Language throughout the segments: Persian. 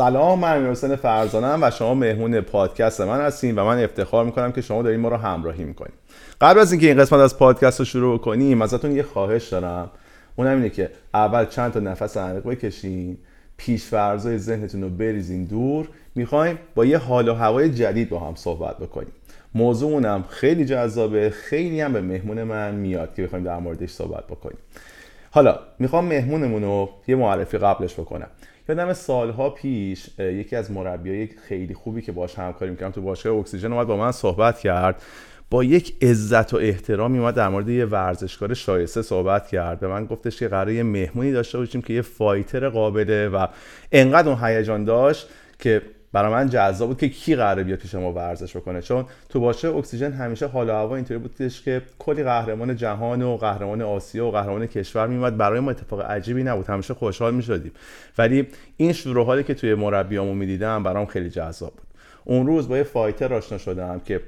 سلام من حسین فرزانم و شما مهمون پادکست من هستین و من افتخار می‌کنم که شما دارین ما رو همراهی می‌کنیم قبل از اینکه این قسمت از پادکست رو شروع کنیم ازتون یه خواهش دارم. اونم اینه که اول چند تا نفس عمیق بکشین پیش فرضای ذهنتون رو بریزین دور. می‌خوایم با یه حال و هوای جدید با هم صحبت بکنیم. موضوعمونم خیلی جذابه خیلی هم به مهمون من میاد که بخوایم در موردش صحبت بکنیم. حالا می‌خوام مهمونمون رو یه معرفی قبلش بکنم. یادم سالها پیش یکی از مربیای خیلی خوبی که باش همکاری می‌کردم تو باشگاه اکسیژن اومد با من صحبت کرد. با یک عزت و احترامی اومد در مورد یه ورزشکار شایسته صحبت کرد. به من گفتش که قرار یه مهمونی داشته باشیم که یه فایتر قابله و انقدر اون هیجان داشت که برای من جذاب بود که کی قراره بیاد پیش ما ورزش بکنه. چون تو باشه اکسیژن همیشه حال و هوا اینطوری بودش که کلی قهرمان جهان و قهرمان آسیا و قهرمان کشور میومد برای ما اتفاق عجیبی نبود. همیشه خوشحال می‌شدیم. ولی این شروع حالی که توی مربیامو می‌دیدم برام خیلی جذاب بود. اون روز با یه فایتر آشنا شدم که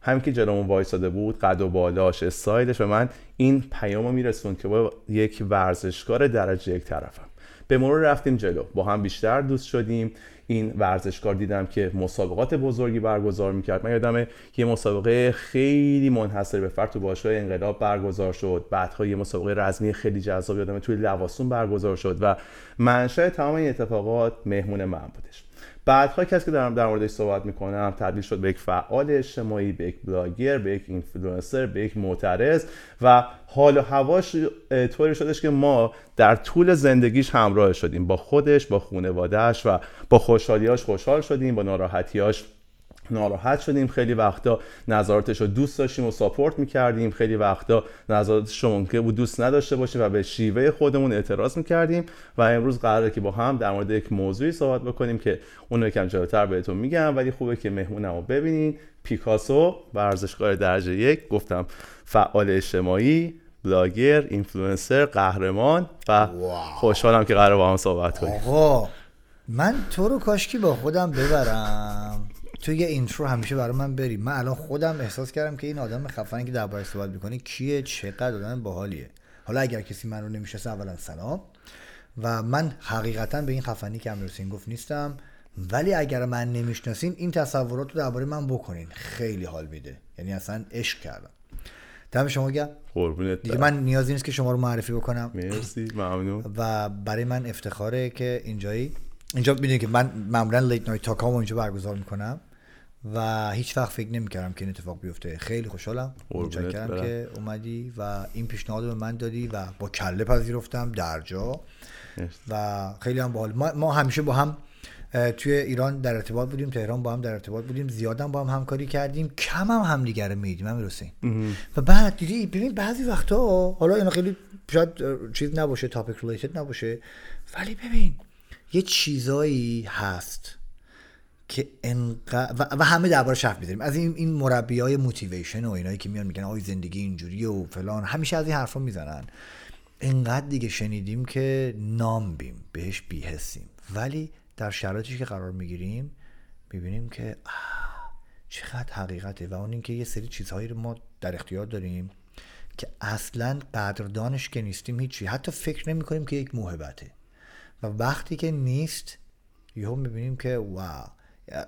همین که جلومون وایساده بود قد و بالاش استایلش به من این پیامو میرسون که با یک ورزشکار درجه یک طرفم. به مرور رفتیم جلو. با هم بیشتر دوست شدیم. این ورزشکار دیدم که مسابقات بزرگی برگزار می‌کرد. من یادم یه مسابقه خیلی منحصر به فرد تو باشگاه انقلاب برگزار شد. بعدها یه مسابقه رزمی خیلی جذاب یادم توی لواسون برگزار شد و منشأ تمام این اتفاقات مهمون من بودش. بعدها کسی که دارم در موردش صحبت می‌کنم تبدیل شد به یک فعال اجتماعی به یک بلاگر به یک اینفلوئنسر به یک معترض و حال و هواش طوری شدش که ما در طول زندگیش همراه شدیم. با خودش با خانوادهش و با خوشحالیاش خوشحال شدیم با ناراحتیاش ناراحت شدیم خیلی وقتا نظراتش رو دوست داشتیم و support می‌کردیم. خیلی وقتا نظراتش رو ممکن بود دوست نداشته باشیم و به شیوه خودمون اعتراض می‌کردیم و امروز قراره که با هم در مورد یک موضوعی صحبت بکنیم که اون یکم جلوتر بهتون میگم. ولی خوبه که مهمونم رو ببینین. پیکاسو ورزشکار درجه یک گفتم فعال اجتماعی بلاگر اینفلوئنسر قهرمان و خوشحالم که قرار با هم صحبت کنیم. من تو رو کاشکی با خودم ببرم. تو یه intro همیشه برای من بری. من الان خودم احساس کردم که این آدم خفنی که دربارش صحبت می‌کنی کیه؟ چقدر آدم باحالیه. حالا اگر کسی من رو نمی‌شناسه اولا سلام. و من حقیقتا به این خفنی که امیر گفت نیستم. ولی اگر من نمی‌شناسین این تصورات رو درباره من بکنین. خیلی حال میده. یعنی اصلا عشق کردم. دم شما گرم. قربونت. دیگه من نیازی نیست که شما رو معرفی بکنم. مرسی. ممنون. و برای من افتخاره که اینجایی اینجا می‌دونی که من معمولا لیت نایت تاکامو اینجا برگزار می‌کنم. و هیچ وقت فکر نمی‌کردم که این اتفاق بیفته. خیلی خوشحالم. متشکرم که اومدی و این پیشنهاد رو به من دادی و با کله پذیرفتم در جا. و خیلی هم باحال. ما, ما همیشه با هم توی ایران در ارتباط بودیم تهران با هم در ارتباط بودیم زیادم با هم همکاری کردیم کم هم همدیگه رو میدیم همین حسین. و بعد دیدی ببین بعضی وقتا حالا اینا خیلی شاید چیز نباشه تاپیک ریلیتد نباشه ولی ببین یه چیزایی هست. که انق... و, همه درباره حرف می‌زنیم از این این مربی های موتیویشن و اینایی که میان میگن آی زندگی اینجوریه و فلان. همیشه از این حرفا می‌زنن. انقدر دیگه شنیدیم که نام بیم بهش بیهستیم ولی در شرایطی که قرار می‌گیریم می‌بینیم که چقدر حقیقته. و اون اینکه یه سری چیزهایی رو ما در اختیار داریم که اصلا قدردانش که نیستیم هیچی. حتی فکر نمی کنیم که یک موهبته. و وقتی که نیست یهو می‌بینیم که واو.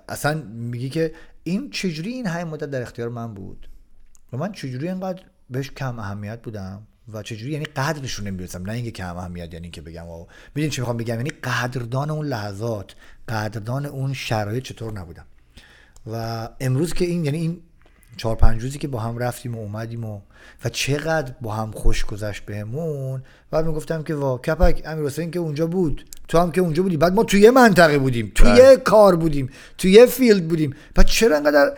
اصلا میگی که این چجوری این های مدت در اختیار من بود؟ و من چجوری اینقدر بهش کم اهمیت بودم؟ و چجوری یعنی قدرش رو نه اینکه کم اهمیت یعنی که بگم و می‌دونی چی می‌خوام بگم؟ یعنی قدردان اون لحظات قدردان اون شرایط چطور نبودم. و امروز که این یعنی این چهار پنج روزی که با هم رفتیم و اومدیم و و چقدر با هم خوش گذشت بهمون. بعد می‌گفتم که وا کپک امیر حسین که اونجا بود. تو هم که اونجا بودی. بعد ما توی منطقه بودیم. توی بله. کار بودیم. توی field بودیم. بعد چرا انقدر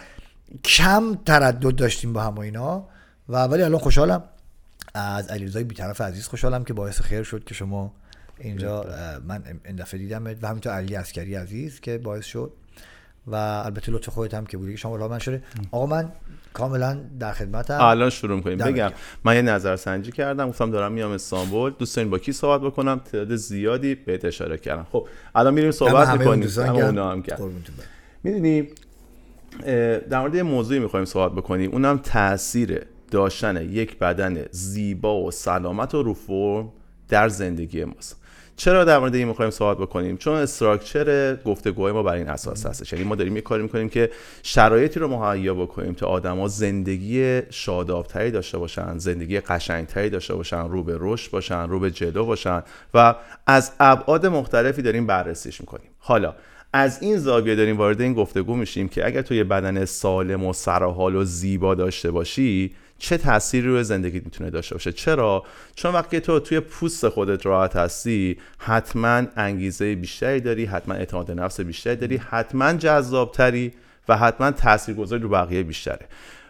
کم تردد داشتیم با هم و اینا؟ و ولی الان خوشحالم. از علیرضای بیطرف عزیز خوشحالم که باعث خیر شد که شما اینجا من این دفعه دیدم و همینطور علی عسکری عزیز که باعث شد. و البته لطف خودت هم که بودی که شما من شده. آقا من کاملا در خدمتم. الان شروع کنیم بگم. من یه نظر سنجی کردم. گفتم دارم میام استانبول. دوست دارین با کی صحبت بکنم؟ تعداد زیادی بهت اشاره کردم. خب الان میریم صحبت می‌کنیم. اونا هم کرد می‌دونی در مورد یه موضوعی می‌خوایم صحبت بکنیم. اونم تاثیر داشتن یک بدن زیبا و سلامت و رو فرم در زندگی ماست. چرا در مورد این می‌خوایم صحبت بکنیم؟ چون استراکچر گفتگوهای ما بر این اساس هستش. یعنی ما داریم یه کاری می‌کنیم که شرایطی رو مهیا بکنیم تا آدما زندگی شادابتری داشته باشن زندگی قشنگتری داشته باشن رو به رشد باشن رو به جلو باشن و از ابعاد مختلفی داریم بررسیش می‌کنیم. حالا از این زاویه داریم وارد این گفتگو میشیم که اگر تو یه بدن سالم و سرحال و زیبا داشته باشی چه تأثیری روی زندگی می‌تونه داشته باشه؟ چرا؟ چون وقتی تو توی پوست خودت راحت هستی حتما انگیزه بیشتری داری حتما اعتماد نفس بیشتری داری حتما جذابتری و حتما تاثیرگذاری رو بقیه بیشتره.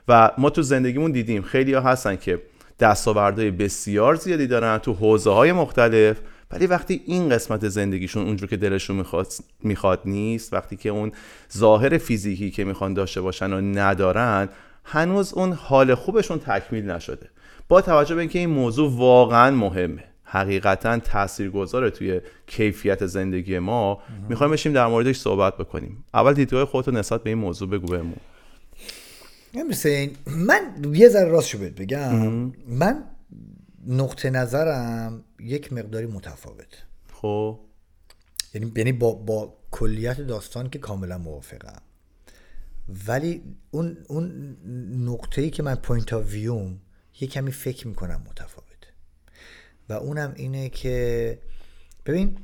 و ما تو زندگیمون دیدیم خیلی ها هستن که دستاوردهای بسیار زیادی دارن تو حوزه های مختلف ولی وقتی این قسمت زندگیشون اونجور که دلشون می‌خواد, می‌خواد نیست وقتی که اون ظاهر فیزیکی که می‌خوان داشته باشن و ندارن هنوز اون حال خوبشون تکمیل نشده. با توجه به اینکه این موضوع واقعا مهمه. حقیقتا تاثیرگذاره توی کیفیت زندگی ما. می‌خوایم بشیم در موردش صحبت بکنیم. اول دیدگاه خودتو نسبت به این موضوع بگو بهمون. من یه ذره راست شو بگم. من نقطه نظرم یک مقداری متفاوت خب. یعنی یعنی با با کلیت داستان که کاملا موافقم. ولی اون اون نقطه ای که من point of view م یه کمی فکر می‌کنم متفاوت. و اونم اینه که ببین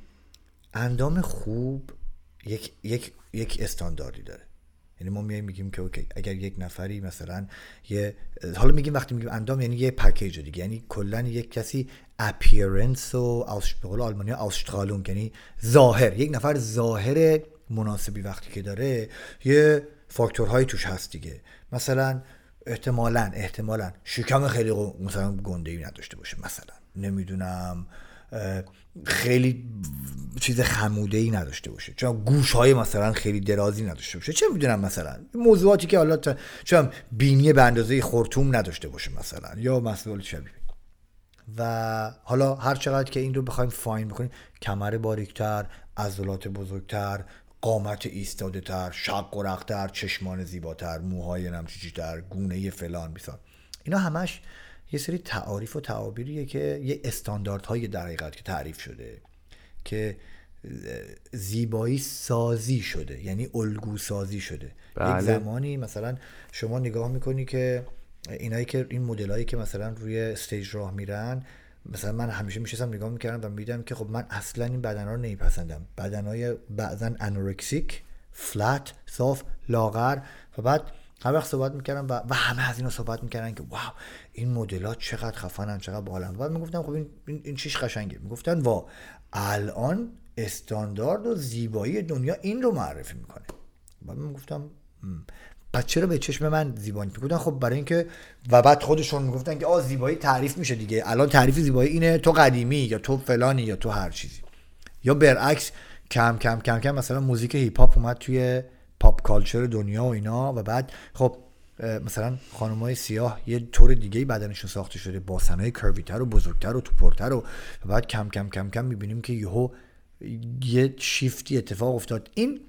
اندام خوب یک یک یک استانداردی داره. یعنی ما میایم میگیم که okay اگر یک نفری مثلا یه حالا میگیم وقتی میگیم اندام یعنی یه پکیج دیگه یعنی کلا یک کسی appearance و به قول آلمانی یعنی ظاهر. یک نفر ظاهر مناسبی وقتی که داره یه فاکتورهایی توش هست دیگه. مثلا احتمالا احتمالا. شکم خیلی مثلا گنده ای نداشته باشه مثلا. نمی‌دونم خیلی چیز خموده ای نداشته باشه. چون گوش های مثلا خیلی درازی نداشته باشه. چه می‌دونم مثلا؟ موضوعاتی که حالا چون بینی به اندازه خورتوم نداشته باشه مثلا. یا مسئول شبیه. و حالا هر چقدر که این رو بخوایم فاین بکنیم کمر باریکتر عضلات بزرگتر قامت ایستاده تر شق و رختر چشمان زیباتر موهای نمچیچی گونه فلان بیسار اینا همش یه سری تعاریف و تعابیریه که یه استانداردهای در حقیقت که تعریف شده که زیبایی سازی شده یعنی الگو سازی شده بله. یک زمانی مثلا شما نگاه می‌کنی که اینایی که این مدلایی که مثلا روی استیج راه میرن مثلا من همیشه میشستم نگاه می‌کردم و می‌دیدم که خب من اصلا این بدن ها رو نمیپسندم. بدن های بعضا anorexic flat صاف لاغر. و بعد هر وقت صحبت می‌کردم و, و همه از اینا صحبت می‌کردن که wow این مدلات چقدر خفنن چقدر بالان بعد می‌گفتم خب این این چیش قشنگه. می‌گفتن وا الان استاندارد و زیبایی دنیا این رو معرفی می‌کنه. بعد می‌گفتم پس چرا به چشم من زیبایی می‌گفتن خب برای اینکه و بعد خودشون می‌گفتن که آ زیبایی تعریف میشه دیگه. الان تعریف زیبایی اینه تو قدیمی یا تو فلانی یا تو هر چیزی. یا برعکس کم کم کم کم مثلا موزیک هیپ هاپ اومد توی pop culture دنیا و اینا و بعد خب مثلا خانم های سیاه یه طور دیگه بدنشون ساخته شده. باسنای curvyتر و بزرگتر و توپرتر و, بعد کم کم کم کم می‌بینیم که یهو یه شیفتی اتفاق افتاد. این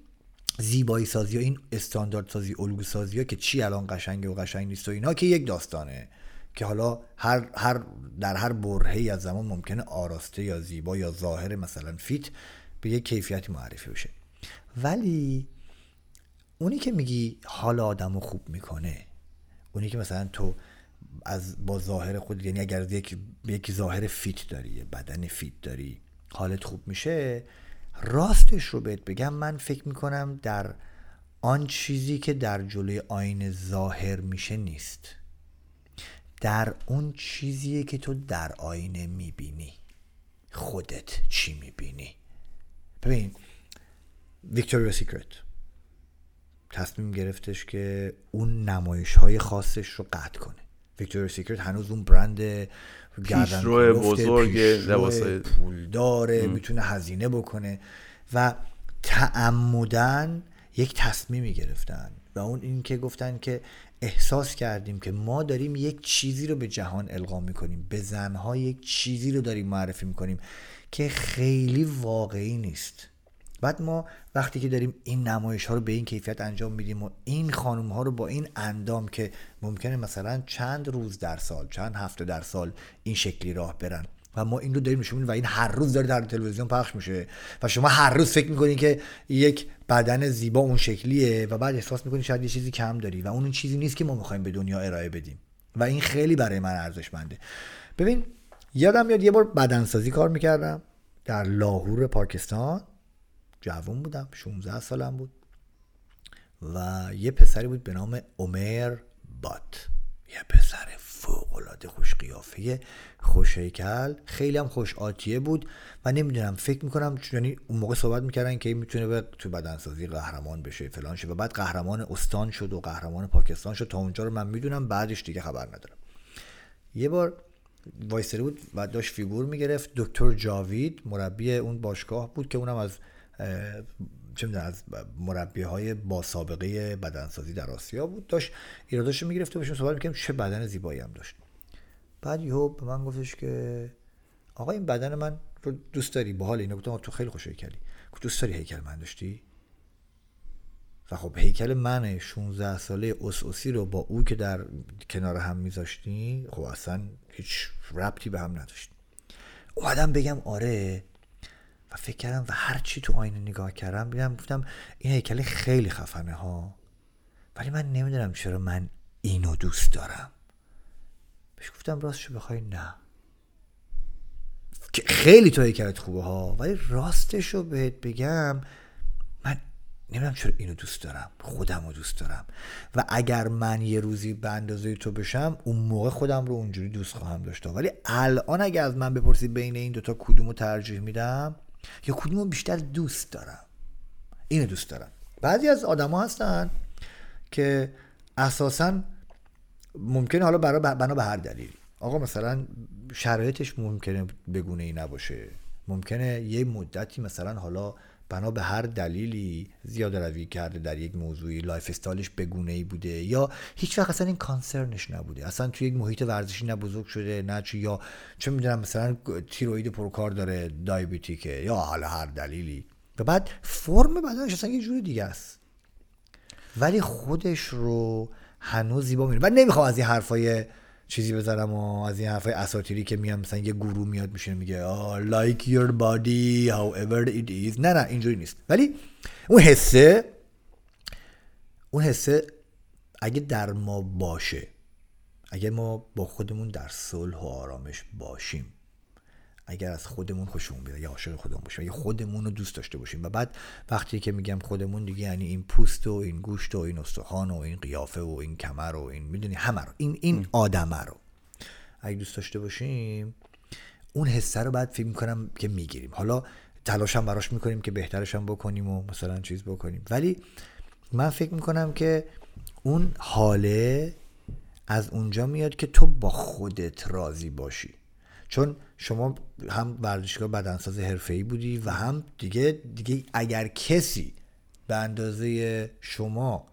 زیبایی سازی و این استاندارد سازی الگو سازی ها که چی الان قشنگه و قشنگ نیست و اینا که یک داستانه. که حالا هر, هر در هر برهی از زمان ممکنه آراسته یا زیبا یا ظاهر مثلا فیت به یک کیفیتی معرفی بشه. ولی اونی که میگی حال آدم خوب می‌کنه اونی که مثلا تو از با ظاهر خود یعنی اگر یک یک ظاهر fit داری بدن fit داری حالت خوب میشه راستش رو بهت بگم من فکر می‌کنم در آن چیزی که در جلوی آینه ظاهر میشه نیست. در اون چیزیه که تو در آینه می‌بینی. خودت چی می‌بینی؟ ببین ویکتوریا سیکرت تصمیم گرفتش که اون نمایش های خاصش رو قطع کنه. ویکتوریا سیکرت هنوز اون برند گردن بزرگ پول داره می‌تونه هزینه بکنه و تعمدن یک تصمیمی گرفتن و اون این که گفتن که احساس کردیم که ما داریم یک چیزی رو به جهان القا می‌کنیم به زنها یک چیزی رو داریم معرفی می‌کنیم که خیلی واقعی نیست. بعد ما وقتی که داریم این نمایش ها رو به این کیفیت انجام میدیم و این خانم ها رو با این اندام که ممکنه مثلا چند روز در سال چند هفته در سال این شکلی راه برن. و ما این رو داریم نشون و این هر روز داره در تلویزیون پخش میشه. و شما هر روز فکر می‌کنید که یک بدن زیبا اون شکلیه و بعد احساس می‌کنید شاید یه چیزی کم داری و اون چیزی نیست که ما می‌خوایم به دنیا ارائه بدیم. و این خیلی برای من ارزشمنده. ببین یادم میاد یه بار بدنسازی کار می‌کردم در لاهور پاکستان. جوان بودم 16 سالم بود. و یه پسری بود به نام عمر بات. یه پسر فوق العاده خوش قیافه خوش هیکل خیلی هم خوش آتیه بود و نمی‌دونم فکر می‌کنم یعنی اون موقع صحبت می‌کردن که می‌تونه به تو بدنسازی قهرمان بشه فلان شه و بعد قهرمان استان شد و قهرمان پاکستان شد. تا اونجا رو من می‌دونم بعدش دیگه خبر ندارم. یه بار وایسری بود و داشت فیگور می‌گرفت. دکتر جاوید مربی اون باشگاه بود که اونم از چه از مربی های با سابقه بدنسازی در آسیا بود. داشت ایراداشو می‌گرفت و بهشون صحبت می‌کردم چه بدن زیبایی هم داشت. بعد یهو به من گفتش که آقا این بدن من رو دوست داری؟ باحال اینو گفتم تو خیلی خوش هیکلی دوست داری هیکل من داشتی؟ و خب هیکل من 16 ساله اسوسی رو با او که در کنار هم میذاشتی خب اصلا هیچ ربطی به هم نداشت. اومدم بگم آره و فکر کردم و هر چی تو آینه نگاه کردم دیدم گفتم این هیکل خیلی خفنه ها. ولی من نمی‌دونم چرا من اینو دوست دارم. بهش گفتم راستشو بخوای نه. خیلی تو هیکلت خوبه ها ولی راستش رو بهت بگم من نمی‌دونم چرا اینو دوست دارم. خودم رو دوست دارم. و اگر من یه روزی به اندازه تو بشم اون موقع خودم رو اونجوری دوست خواهم داشت. ولی الان اگر از من بپرسی بین این دوتا کدوم رو ترجیح میدم یا کدوم رو بیشتر دوست دارم؟ اینو دوست دارم. بعضی از آدما هستن که اساسا ممکنه حالا برای بنا به هر دلیل آقا مثلا شرایطش ممکنه بگونه ای نباشه. ممکنه یه مدتی مثلا حالا بنا به هر دلیلی زیاده روی کرده در یک موضوعی. lifestyle ش بگونه ای بوده یا هیچ وقت اصلا این concern ش نبوده. اصلا توی یک محیط ورزشی نه بزرگ شده نه چی یا چه می‌دونم مثلا تیروید پرکار داره diabetic ه یا حالا هر دلیلی. و بعد فرم بدنش اصلا یه جور دیگه است. ولی خودش رو هنوز زیبا می‌بینه من نمی‌خوام از این حرفای چیزی بزنم و از این حرفای اساطیری که میام مثلا یه گروه میاد میشه میگه oh like your body however it is. نه نه اینجوری نیست. ولی اون حسه اون حسه اگه در ما باشه اگه ما با خودمون در صلح و آرامش باشیم اگر از خودمون خوشمون بیاد یا عاشق خودمون باشیم یا خودمون رو دوست داشته باشیم. و بعد وقتی که میگم خودمون دیگه یعنی این پوست و این گوشت و این استخوان و این قیافه و این کمر و این می‌دونی همه رو این این آدمه رو. اگه دوست داشته باشیم اون حسه رو بعد فکر می‌کنم که می‌گیریم. حالا تلاش هم براش می‌کنیم که بهترش هم بکنیم و مثلا چیز بکنیم. ولی من فکر می‌کنم که اون حاله از اونجا میاد که تو با خودت راضی باشی. چون شما هم ورزشگاه بدنساز حرفه‌ای بودی و هم دیگه دیگه اگر کسی به اندازه شما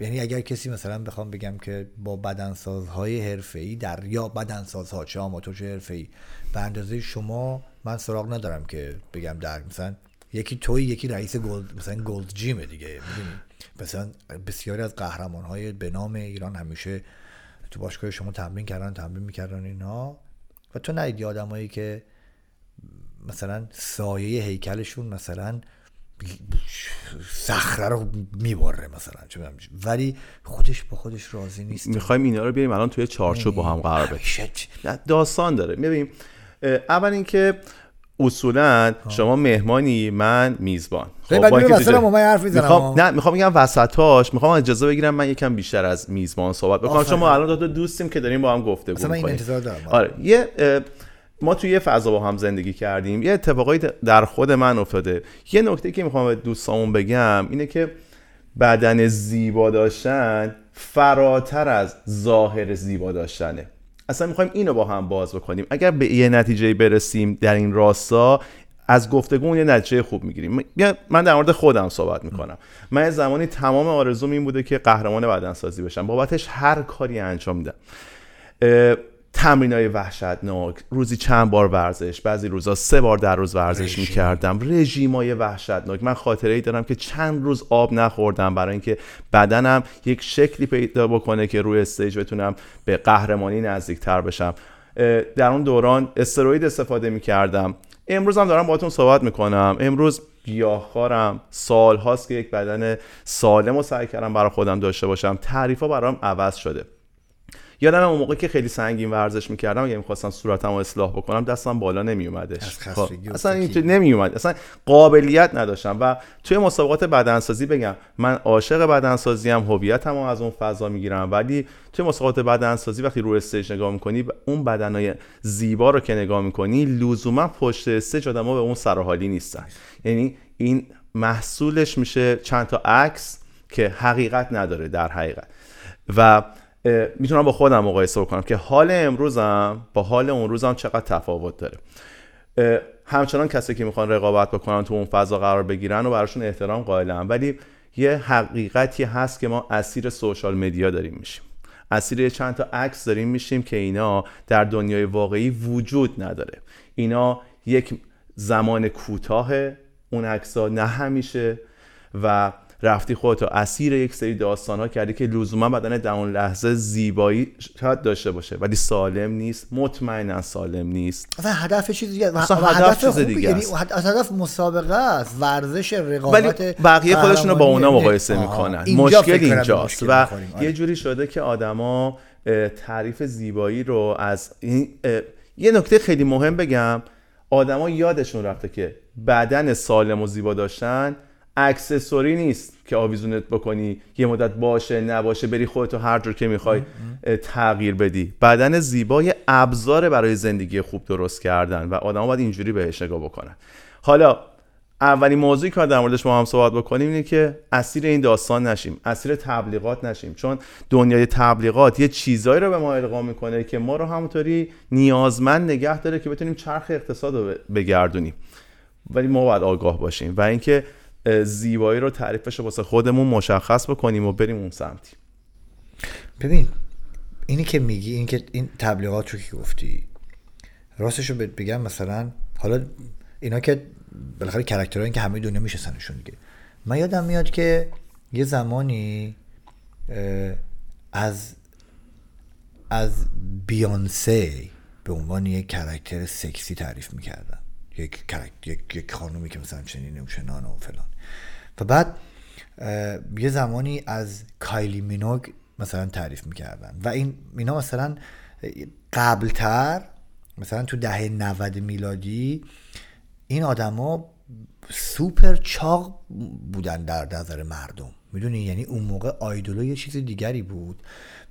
یعنی اگر کسی مثلا بخوام بگم که با بدنسازهای حرفه‌ای در یا بدنسازها چه آماتور چه حرفه‌ای به اندازه شما من سراغ ندارم که بگم در مثلا یکی توی یکی رئیس گلد مثلا گلد جیمه دیگه می‌دونی؟ مثلا بسیاری از قهرمان های به نام ایران همیشه تو باشگاه شما تمرین کردن تمرین می‌کردن اینا. و تو ندیدی آدمایی که مثلا سایه هیکلشون مثلا صخره رو می‌بره مثلا ولی خودش با خودش راضی نیست. می‌خوایم اینا رو بیاریم الان توی چارچوب با هم قرار بدیم داستان داره. ببین اول اینکه اصولا شما مهمانی من میزبان. خب با اینکه حرف می‌خوام نه می‌خوام بگم وسطاش می‌خوام اجازه بگیرم من یکم بیشتر از میزبان صحبت بکنم. چون ما الان دو دوستیم که داریم با هم گفته بود این انتظار دارم. آره یه ما توی یه فضا با هم زندگی کردیم. یه اتفاقایی در خود من افتاده. یه نکته که می‌خوام به دوستامون بگم اینه که بدن زیبا داشتن فراتر از ظاهر زیبا داشتنه. اصلا می‌خوایم اینو با هم باز بکنیم. اگر به یه نتیجه برسیم در این راستا از گفتگو یه نتیجه خوب می‌گیریم. من در مورد خودم صحبت می‌کنم. من زمانی تمام آرزوم این بوده که قهرمان بدنسازی بشم. بابتش هر کاری انجام میدم تمرین های وحشتناک. روزی چند بار ورزش بعضی روزا سه بار در روز ورزش می‌کردم. رژیم های وحشتناک. من خاطره ای دارم که چند روز آب نخوردم برای اینکه بدنم یک شکلی پیدا بکنه که روی استیج بتونم به قهرمانی نزدیکتر بشم. در اون دوران استروید استفاده می‌کردم. امروز هم دارم باهاتون صحبت می‌کنم. امروز گیاهخوارم سال هاست که یک بدن سالم و سعی کردم برای خودم داشته باشم. تعریف ها برام عوض شده. یادم اون موقع که خیلی سنگین ورزش می‌کردم اگه می‌خواستم صورتم رو اصلاح بکنم دستم بالا نمیومدش خب، اصلا این نمیومد اصلا قابلیت نداشتم. و توی مسابقات بدنسازی بگم من عاشق بدنسازی هم از اون فضا می‌گیرم. ولی توی مسابقات بدنسازی وقتی رو stage نگاه می‌کنی اون بدنهای زیبا رو که نگاه می‌کنی لزوما پشت stage آدما به اون سرحالی نیستن. یعنی این محصولش میشه چند تا عکس که حقیقت نداره در حقیقت. و می‌تونم با خودم مقایسه بکنم که حال امروزم با حال اون روزم چقدر تفاوت داره. همچنان کسی که می‌خوان رقابت بکنن تو اون فضا قرار بگیرن و براشون احترام قائلم ولی یه حقیقتی هست که ما اسیر سوشال مدیا داریم میشیم. اسیر چند تا عکس داریم میشیم که اینا در دنیای واقعی وجود نداره. اینا یک زمان کوتاه اون عکس نه همیشه. و رفتی خودتو اسیر یک سری داستان ها کردی که لزوما بدن در اون لحظه زیبایی شاید داشته باشه ولی سالم نیست. مطمئنا سالم نیست. اصلا هدف چیز دیگه هدف, هدف چیز دیگه یعنی هدف مسابقه است ورزش رقابت ولی بقیه خودشون رو با اونا مقایسه می‌کنن. مشکل اینجاست. و آره. یه جوری شده که آدما تعریف زیبایی رو از این یه نکته خیلی مهم بگم. آدما یادشون رفته که بدن سالم و زیبا داشتن اکسسوری نیست که آویزونت بکنی یه مدت باشه نباشه بری خودتو هر جور که می‌خوای تغییر بدی. بدن زیبای ابزار برای زندگی خوب درست کردن و آدم باید اینجوری بهش نگاه بکنن. حالا اولین موضوعی که در موردش ما هم صحبت بکنیم اینه که اسیر این داستان نشیم اسیر تبلیغات نشیم. چون دنیای تبلیغات یه چیزایی رو به ما القا می‌کنه که ما رو همونطوری نیازمند نگه داره که بتونیم چرخ اقتصاد رو بگردونیم. ولی ما باید آگاه باشیم و اینکه زیبایی رو تعریفش رو واسه خودمون مشخص بکنیم و بریم اون سمتی. ببین اینی که میگی این که این تبلیغات رو که گفتی راستش رو بگم مثلا حالا اینا که بالاخره character هایی که همه دنیا میشناسنشون دیگه. من یادم میاد که یه زمانی از از بیانسه به عنوان یک character سکسی تعریف می‌کردن. یک یک یک خانومی که مثلا چنین و چنان و فلان. و بعد یه زمانی از کایلی مینوگ مثلا تعریف می‌کردن و این اینا مثلا قبلتر مثلا تو دهه 90 میلادی این آدما سوپر چاق بودن در نظر مردم. می‌دونی؟ یعنی اون موقع idol و یه چیز دیگری بود.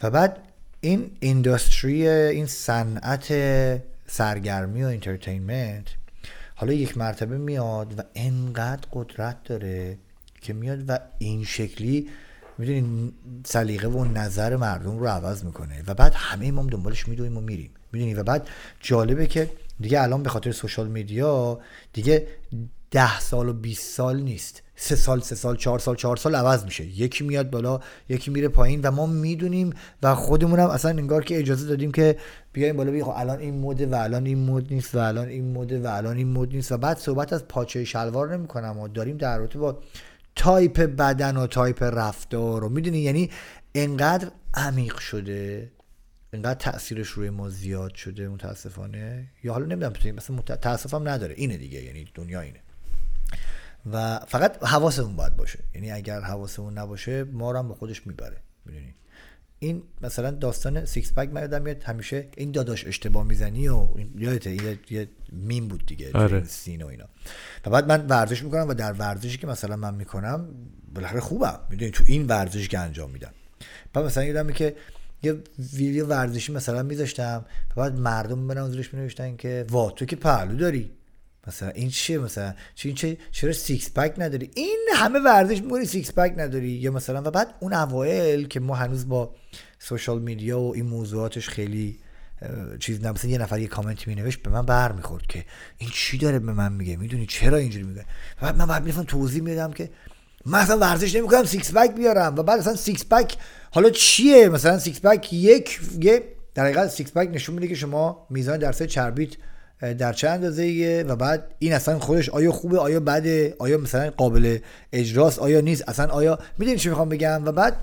و بعد این industry این صنعت سرگرمی و entertainment حالا یک مرتبه میاد و انقدر قدرت داره که میاد و این شکلی می‌دونی سلیقه و نظر مردم رو عوض می‌کنه و بعد همه ما دنبالش میدویم و میریم. می‌دونی؟ و بعد جالبه که دیگه الان به خاطر سوشال میدیا دیگه ده سال و 20 سال نیست. سه سال سه سال چهار سال چهار سال عوض میشه. یکی میاد بالا یکی میره پایین و ما می‌دونیم و خودمون هم اصلا انگار که اجازه دادیم که بیایم بالا بگیم خب الان این مود و الان این مود نیست و الان این مود و الان این مود نیست. و بعد صحبت از پاچه شلوار نمی‌کنم و داریم در رابطه با تایپ بدن و تایپ رفتار رو می‌دونی؟ یعنی انقدر عمیق شده انقدر تاثیرش روی ما زیاد شده متاسفانه. یا حالا نمی‌دونم مثلا تاسفم نداره. اینه دیگه یعنی دنیا اینه. و فقط حواسمون باید باشه. یعنی اگر حواسمون نباشه ما رو هم به خودش می‌بره. می‌دونی؟ این مثلا داستان six pack من یادم میاد همیشه این داداش اشتباه می‌زنی و یادته یه, یه میم بود دیگه آره. سین و اینا. و بعد من ورزش می‌کنم و در ورزشی که مثلا من می‌کنم بالاخره خوبم. می‌دونی تو این ورزشی که انجام میدم. بعد مثلا یادم که یه ویدیو ورزشی مثلا میذاشتم و بعد مردم میومدن زیرش مینوشتن که وا تو که پهلو داری. مثلا این چیه؟ مثلا چی چه چرا six pack نداری؟ این همه ورزش می‌کنی six pack نداری. یا مثلا و بعد اون اوایل که ما هنوز با social media و این موضوعاتش خیلی چیز نه مثلا یه نفر یه کامنت می نوشت به من بر می‌خورد که این چی داره به من میگه؟ می‌دونی چرا اینجوری میگه؟ بعد من بعد میرفتم توضیح میدم که من اصلا ورزش نمی‌کنم six pack بیارم. و بعد اصلا six pack حالا چیه؟ مثلا six pack یک یه در حقیقت six pack نشون میده که شما میزان درصد چربیت در چه اندازه و بعد این اصلا خودش آیا خوبه آیا بده آیا مثلا قابل اجراست آیا نیست اصلا آیا می‌دونی چی می‌خوام بگم؟ و بعد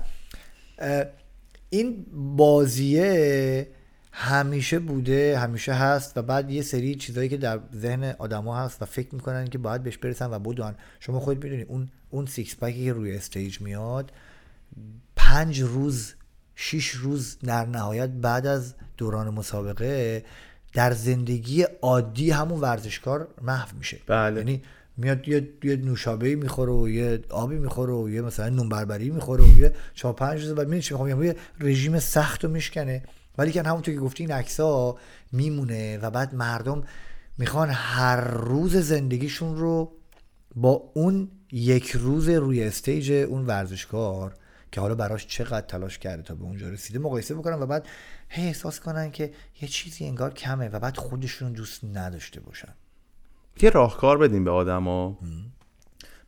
این بازیه همیشه بوده همیشه هست و بعد یه سری چیزایی که در ذهن آدما هست و فکر می‌کنن که باید بهش برسن. و بدون شما خود می‌دونید اون اون سیکس پکی که روی استیج میاد پنج روز شیش روز در نهایت بعد از دوران مسابقه در زندگی عادی همون ورزشکار محو میشه. بله. یعنی میاد یه یه نوشابه می‌خوره و یه آبی می‌خوره و یه مثلا نون بربری می‌خوره و یه چهار پنج روز بعد میاد چی می‌خوام؟ یه رژیم سخت رو میشکنه. ولی که همونطور که گفتی این عکس ها میمونه و بعد مردم می‌خوان هر روز زندگیشون رو با اون یک روز روی استیج اون ورزشکار که حالا براش چقدر تلاش کرده تا به اونجا رسیده مقایسه بکنن و بعد هی احساس کنن که یه چیزی انگار کمه و بعد خودشون دوست نداشته باشن. یه راهکار بدیم به آدما.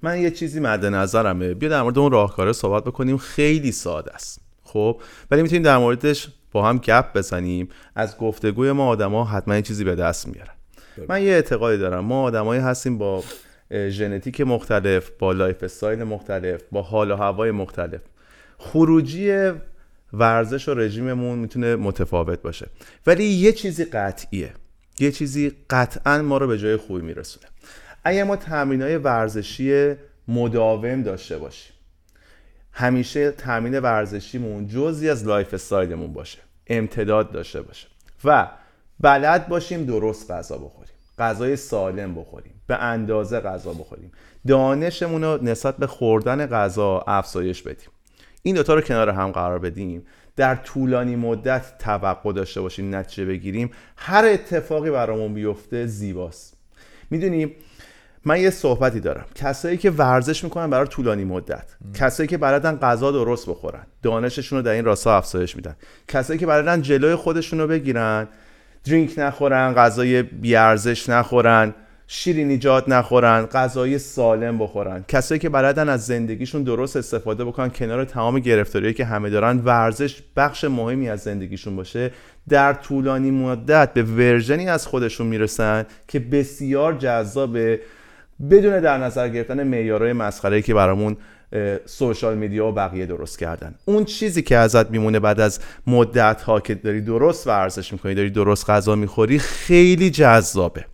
من یه چیزی مد نظرمه. بیا در مورد اون راهکاره صحبت بکنیم. خیلی ساده است. خب؟ ولی می‌تونیم در موردش با هم گپ بزنیم. از گفتگوی ما آدما حتما یه چیزی به دست میارن. من یه اعتقادی دارم. ما آدمایی هستیم با ژنتیک مختلف با lifestyle مختلف با حال و هوای مختلف. خروجی ورزش و رژیممون می‌تونه متفاوت باشه. ولی یه چیزی قطعیه. یه چیزی قطعا ما رو به جای خوبی میرسونه. اگر ما تمرین های ورزشی مداوم داشته باشیم همیشه تمرین ورزشیمون جزی از lifestyle مون باشه امتداد داشته باشه و بلد باشیم درست غذا بخوریم غذای سالم بخوریم به اندازه غذا بخوریم. دانشمون رو نسبت به خوردن غذا افزایش بدیم. این دوتا رو کنار هم قرار بدیم. در طولانی مدت توقع داشته باشیم نتیجه بگیریم. هر اتفاقی برامون بیفته زیباست. می‌دونیم من یه صحبتی دارم. کسایی که ورزش می‌کنن برای طولانی مدت. کسایی که بلدن غذا درست بخورن. دانششون رو در این راستا افزایش میدن. کسایی که بلدن جلوی خودشون رو بگیرن. درینک نخورن غذای بیارزش نخورن. شیرین ایجاد نخورن غذای سالم بخورن. کسایی که بلدن از زندگیشون درست استفاده بکنن کنار تمام گرفتاریایی که همه دارن ورزش بخش مهمی از زندگیشون باشه. در طولانی مدت به ورژنی از خودشون می‌رسن که بسیار جذابه. بدون در نظر گرفتن معیارهای مسخره که برامون سوشال میدیا و بقیه درست کردن. اون چیزی که ازت میمونه بعد از مدت ها که داری درست ورزش می‌کنی داری درست غذا می‌خوری خیلی جذابه.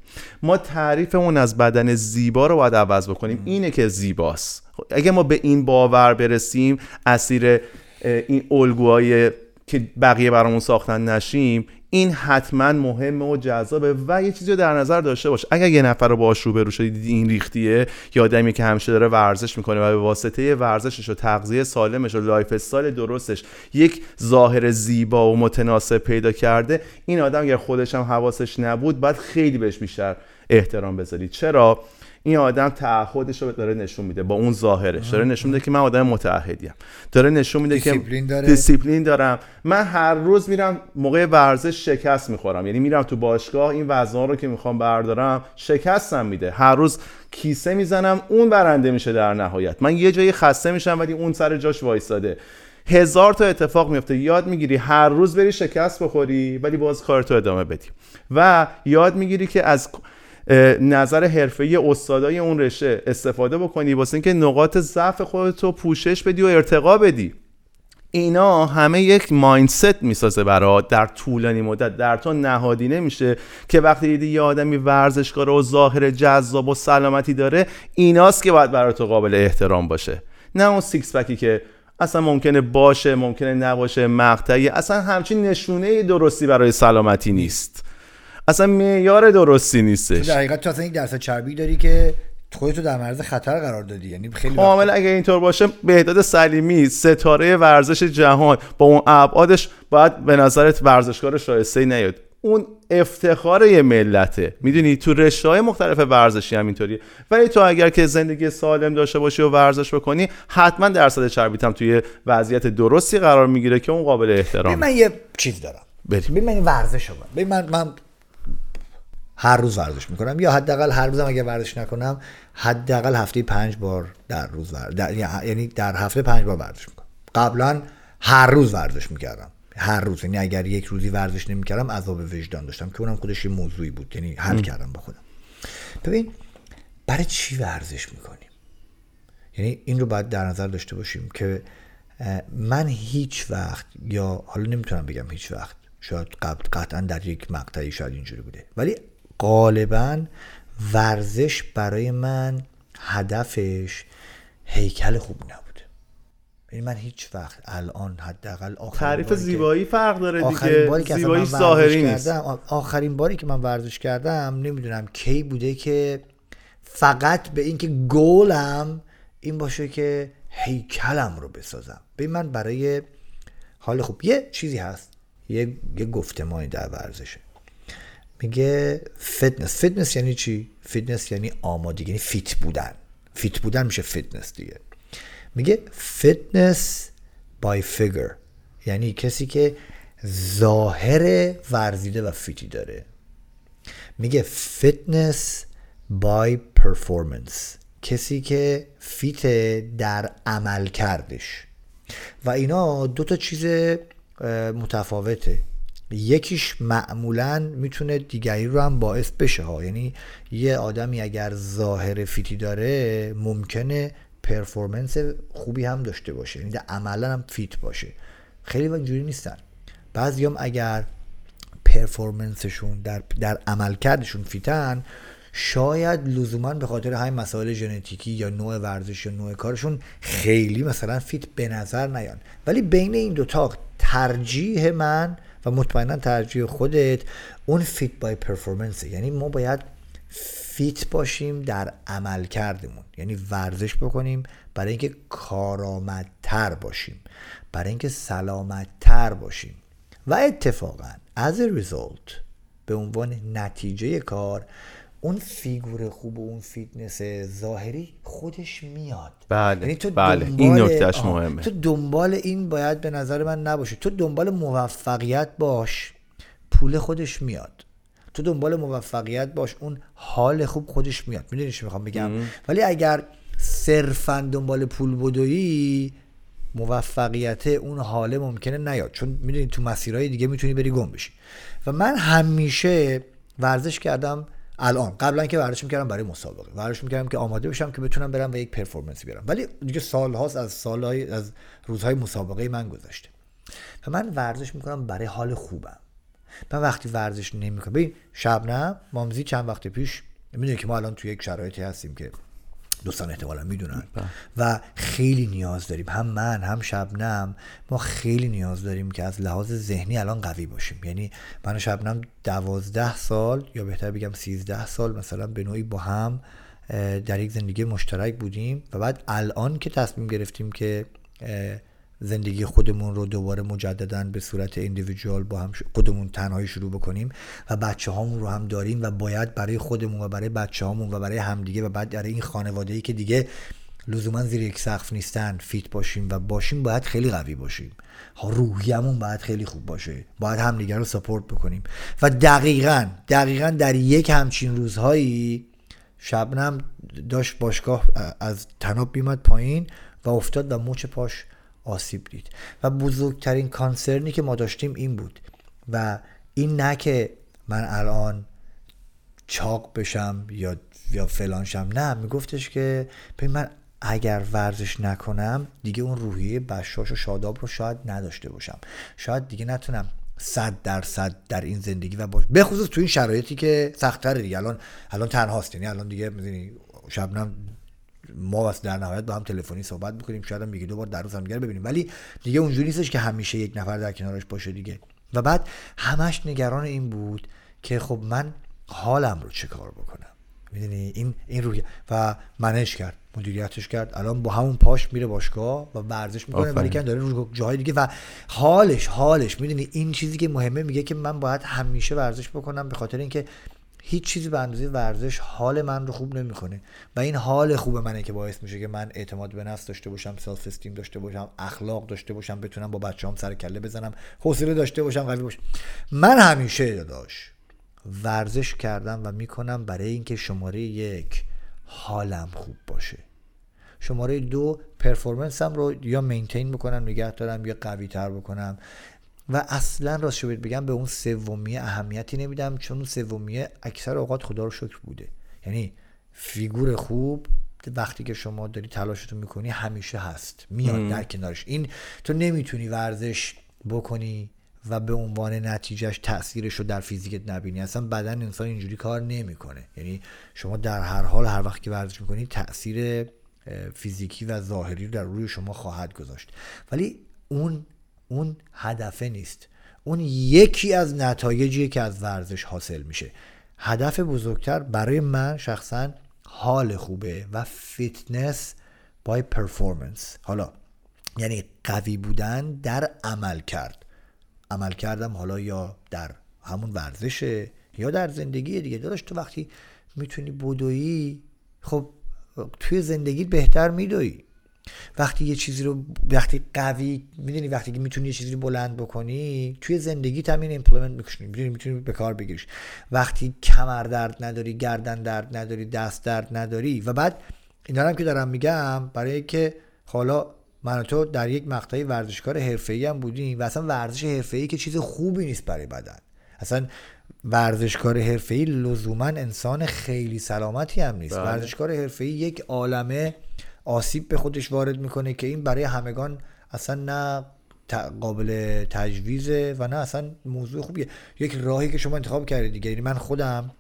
ما تعریفمون از بدن زیبا رو باید عوض بکنیم. اینه که زیباست. اگه ما به این باور برسیم اسیر این الگوهای که بقیه برامون ساختن نشیم این حتما مهمه و جذابه و یه چیزی رو در نظر داشته باش. اگر یه نفر رو باش روبرو شدی دیدی این ریختیه یا آدمی که همیشه داره ورزش می‌کنه و به واسطه ورزشش و تغذیه سالمش و lifestyle درستش یک ظاهر زیبا و متناسب پیدا کرده این آدم اگر خودش هم حواسش نبود باید خیلی بهش بیشتر احترام بذارید چرا؟ این آدم تعهدش رو داره نشون میده با اون ظاهرش. داره نشون میده که من آدم متعهدیم. داره نشون میده که داره. دیسیپلین دارم. من هر روز میرم موقع ورزش شکست می‌خورم. یعنی میرم تو باشگاه این وزنها رو که می‌خوام بردارم شکستم میده. هر روز کیسه می‌زنم اون برنده میشه در نهایت. من یه جایی خسته میشم ولی اون سر جاش وایساده هزار تا اتفاق میفته. یاد می‌گیری هر روز بری شکست بخوری ولی باز کارتو ادامه بدی. و یاد می‌گیری که از نظر حرفه‌ای استادای اون رشته استفاده بکنی واسه اینکه نقاط ضعف خودتو پوشش بدی و ارتقا بدی. اینا همه یک مایندست می‌سازه برات در طولانی مدت در تو نهادینه میشه که وقتی دیدی یه آدمی ورزشکار و ظاهر جذاب و سلامتی داره ایناست که باید برای تو قابل احترام باشه. نه اون سیکس پکی که اصلا ممکنه باشه ممکنه نباشه مقطعی اصلا همچین نشونه درستی برای سلامتی نیست. اصلا معیار درستی نیستش. در حقیقت تو اصلا یک درصد چربی داری که خودتو در معرض خطر قرار دادی. یعنی خیلی کامل اگه اینطور باشه بهداد سلیمی ستاره ورزش جهان با اون ابعادش باید به نظرت ورزشکار شایسته نیاد. اون افتخار یه ملته. می‌دونی؟ تو رشته های مختلف ورزشی هم اینطوریه ولی تو اگر که زندگی سالم داشته باشی و ورزش بکنی حتما درصد چربیت هم توی وضعیت درستی قرار می‌گیره که اون قابل احترام من یه چیز دارم. بریم. من ورزش رو من من هر روز ورزش می‌کنم. یا حداقل هر روزم اگر ورزش نکنم حداقل هفته پنج بار در روز در... یعنی در هفته پنج بار ورزش می‌کنم. قبلا هر روز ورزش می‌کردم. هر روز. یعنی اگر یک روزی ورزش نمی‌کردم عذاب وجدان داشتم که اونم خودش یه موضوعی بود. یعنی حل کردم با خودم. ببین برای چی ورزش می‌کنیم؟ یعنی این رو باید در نظر داشته باشیم که من هیچ وقت یا حالا نمی‌تونم بگم هیچ وقت شاید قطعا در یک مقطعی شاید اینجوری بوده. ولی غالبا ورزش برای من هدفش هیکل خوب نبود. یعنی من هیچ وقت الان حداقل تعریف زیبایی فرق داره دیگه. باری که زیبایی ظاهری نیست. آخرین باری که من ورزش کردم نمی‌دونم کی بوده که فقط به اینکه گولم این باشه که هیکلم رو بسازم. به من برای حال خوب. یه چیزی هست. یه, یه گفتمانی در ورزشه. میگه fitness fitness یعنی چی؟ فتنس یعنی آمادگی یعنی fit بودن. fit بودن میشه فتنس دیگه. میگه fitness by figure یعنی کسی که ظاهر ورزیده و fit ی داره. میگه فتنس by performance کسی که fit در عمل کردش. و اینا دو تا چیز متفاوته. یکیش معمولا می‌تونه دیگری رو هم باعث بشه ها. یعنی یه آدمی اگر ظاهر fit ی داره ممکنه performance خوبی هم داشته باشه. یعنی عملا هم fit باشه. خیلی اینجوری نیستن. بعضیام اگر performance شون در, در عملکردشون fit ن شاید لزوما به خاطر همین مسائل ژنتیکی یا نوع ورزش یا نوع کارشون خیلی مثلا fit به نظر نیان. ولی بین این دوتا ترجیح من و مطمئنا ترجیح خودت اون fit by performance یعنی ما باید fit باشیم در عمل کردمون یعنی ورزش بکنیم برای اینکه کارآمدتر باشیم برای اینکه سلامتتر باشیم. و اتفاقا as a result به عنوان نتیجه کار اون فیگور خوب و اون فیتنس ظاهری خودش میاد. بله یعنی تو بله. این نکتهش مهمه. تو دنبال این باید به نظر من نباشه. تو دنبال موفقیت باش پول خودش میاد. تو دنبال موفقیت باش اون حال خوب خودش میاد. می‌دونی چی می‌خوام بگم؟ ولی اگر صرفا دنبال پول بدویی موفقیت اون حاله ممکنه نیاد. چون می‌دونی تو مسیرهای دیگه می‌تونی بری گم بشی. و من همیشه ورزش کردم الان. قبلا که ورزش می‌کردم برای مسابقه. ورزش می‌کردم که آماده بشم که بتونم برم و یک پرفورمنس بیارم. ولی دیگه سالهاست از سالهای از روزهای مسابقه من گذشته. و من ورزش می‌کنم برای حال خوبم. من وقتی ورزش نمی‌کنم. ببین شبنم مامزی چند وقت پیش می‌دونی که ما الان توی یک شرایطی هستیم که دوستان احتمالا می‌دونن. بله. و خیلی نیاز داریم. هم من هم شبنم ما خیلی نیاز داریم که از لحاظ ذهنی الان قوی باشیم. یعنی من و شبنم دوازده سال یا بهتر بگم سیزده سال مثلا به نوعی با هم در یک زندگی مشترک بودیم. و بعد الان که تصمیم گرفتیم که زندگی خودمون رو دوباره مجددا به صورت اندیویدوال با هم خودمون تنهایی شروع بکنیم و بچه هامون رو هم داریم و باید برای خودمون و برای بچه هامون و برای همدیگه و بعد برای این خانواده ای که دیگه لزوما زیر یک سقف نیستن فیت باشیم و باشیم باید خیلی قوی باشیم. ها روحیمون باید خیلی خوب باشه. باید همدیگه رو سپورت بکنیم. و دقیقا دقیقا در یک همچین روزهایی شبنم داشت باشگاه از تناب بیمد پایین و افتاد و مچ پاش آسیب دید. و بزرگترین کانسرنی که ما داشتیم این بود. و این نه که من الان چاق بشم یا یا فلان شم. نه میگفتش که من اگر ورزش نکنم دیگه اون روحیه بشاش و شاداب رو شاید نداشته باشم. شاید دیگه نتونم صد درصد در این زندگی و باش به خصوص تو این شرایطی که سختتره دیگه. الان الان تنهاست. یعنی الان دیگه می‌دونی شبنم ما واسه در نهایت با هم تلفنی صحبت می‌کنیم شاید هم دو بار در روز هم دیگه ببینیم. ولی دیگه اونجوری نیستش که همیشه یک نفر در کنارش باشه دیگه. و بعد همش نگران این بود که خب من حالم رو چه کار بکنم؟ می‌دونی؟ این این روی و منش کرد مدیریتش کرد. الان با همون پاش میره باشگاه و ورزش می‌کنه. ولی داره رو جای دیگه و حالش حالش. می‌دونی؟ این چیزی که مهمه میگه که من باید همیشه ورزش بکنم به خاطر اینکه هیچ چیزی به اندازه ورزش حال من رو خوب نمی‌کنه. و این حال خوب منه که باعث میشه که من اعتماد به نفس داشته باشم سلف استیم داشته باشم اخلاق داشته باشم بتونم با بچه‌هام سر کله بزنم حوصله داشته باشم قوی باشم من همیشه داداش ورزش کردم و می‌کنم برای اینکه شماره یک حالم خوب باشه. شماره دو پرفورمنسم رو یا مینتین بکنم نگه دارم یا قوی تر بکنم. و اصلا راست شو بگم به اون سومیه اهمیتی نمیدم چون اون سومیه اکثر اوقات خدا رو شکر بوده. یعنی فیگور خوب وقتی که شما داری تلاشتو می‌کنی همیشه هست میاد در کنارش. این تو نمی‌تونی ورزش بکنی و به عنوان نتیجهش تاثیرش رو در فیزیکت نبینی. اصلا بدن انسان اینجوری کار نمی‌کنه. یعنی شما در هر حال هر وقت که ورزش می‌کنید تاثیر فیزیکی و ظاهری رو در روی شما خواهد گذاشت. ولی اون اون هدفه نیست. اون یکی از نتایجیه که از ورزش حاصل میشه. هدف بزرگتر برای من شخصا حال خوبه و fitness by performance. حالا یعنی قوی بودن در عمل کرد. عمل کردم حالا یا در همون ورزشه یا در زندگی دیگه. داداش تو وقتی می‌تونی بدویی خب توی زندگی بهتر میدویی. وقتی یه چیزی رو وقتی قوی می‌دویی وقتی که می‌تونی یه چیزی رو بلند بکنی توی زندگی همین implement می‌کنی می‌دونی می‌تونی به کار بگیریش. وقتی کمر درد نداری گردن درد نداری دست درد نداری و بعد اینا هم که دارم میگم برای که حالا من تو در یک مقطعی ورزشکار حرفه‌ای هم بودیم و اصلا ورزش حرفه‌ای که چیز خوبی نیست برای بدن. اصلا ورزشکار حرفه‌ای لزوما انسان خیلی سلامتی هم نیست. بله. ورزشکار حرفه‌ای یک عالمه آسیب به خودش وارد می‌کنه که این برای همگان اصلا نه قابل تجویزه و نه اصلا موضوع خوبیه. یک راهی که شما انتخاب کردید دیگه یعنی من خودم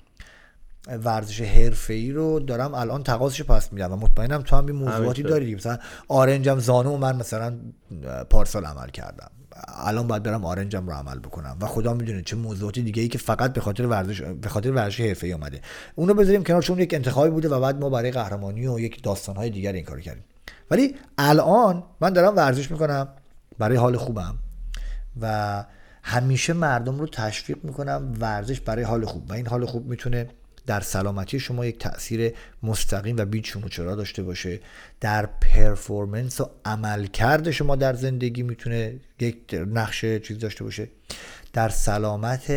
ورزش حرفه ای رو دارم الان تقاضش پس میدم و مطمئنم تو هم این موضوعاتی داری مثلا آرنجم زانو من مثلا پارسال عمل کردم. الان باید برم آرنجم رو عمل بکنم و خدا می‌دونه چه موضوعاتی دیگه ای که فقط به خاطر ورزش به خاطر ورزش حرفه ای اومده. اونو بذاریم کنار چون یک انتخابی بوده و بعد ما برای قهرمانی و یک داستانهای دیگر این کارو کردیم. ولی الان من دارم ورزش می‌کنم برای حال خوبم و همیشه مردم رو تشویق می‌کنم ورزش برای حال خوب و این حال خوب می‌تونه در سلامتی شما یک تاثیر مستقیم و بیچ و چرا داشته باشه؟ در پرفورمنس و عملکرد شما در زندگی می‌تونه یک نقش چیز داشته باشه؟ در سلامت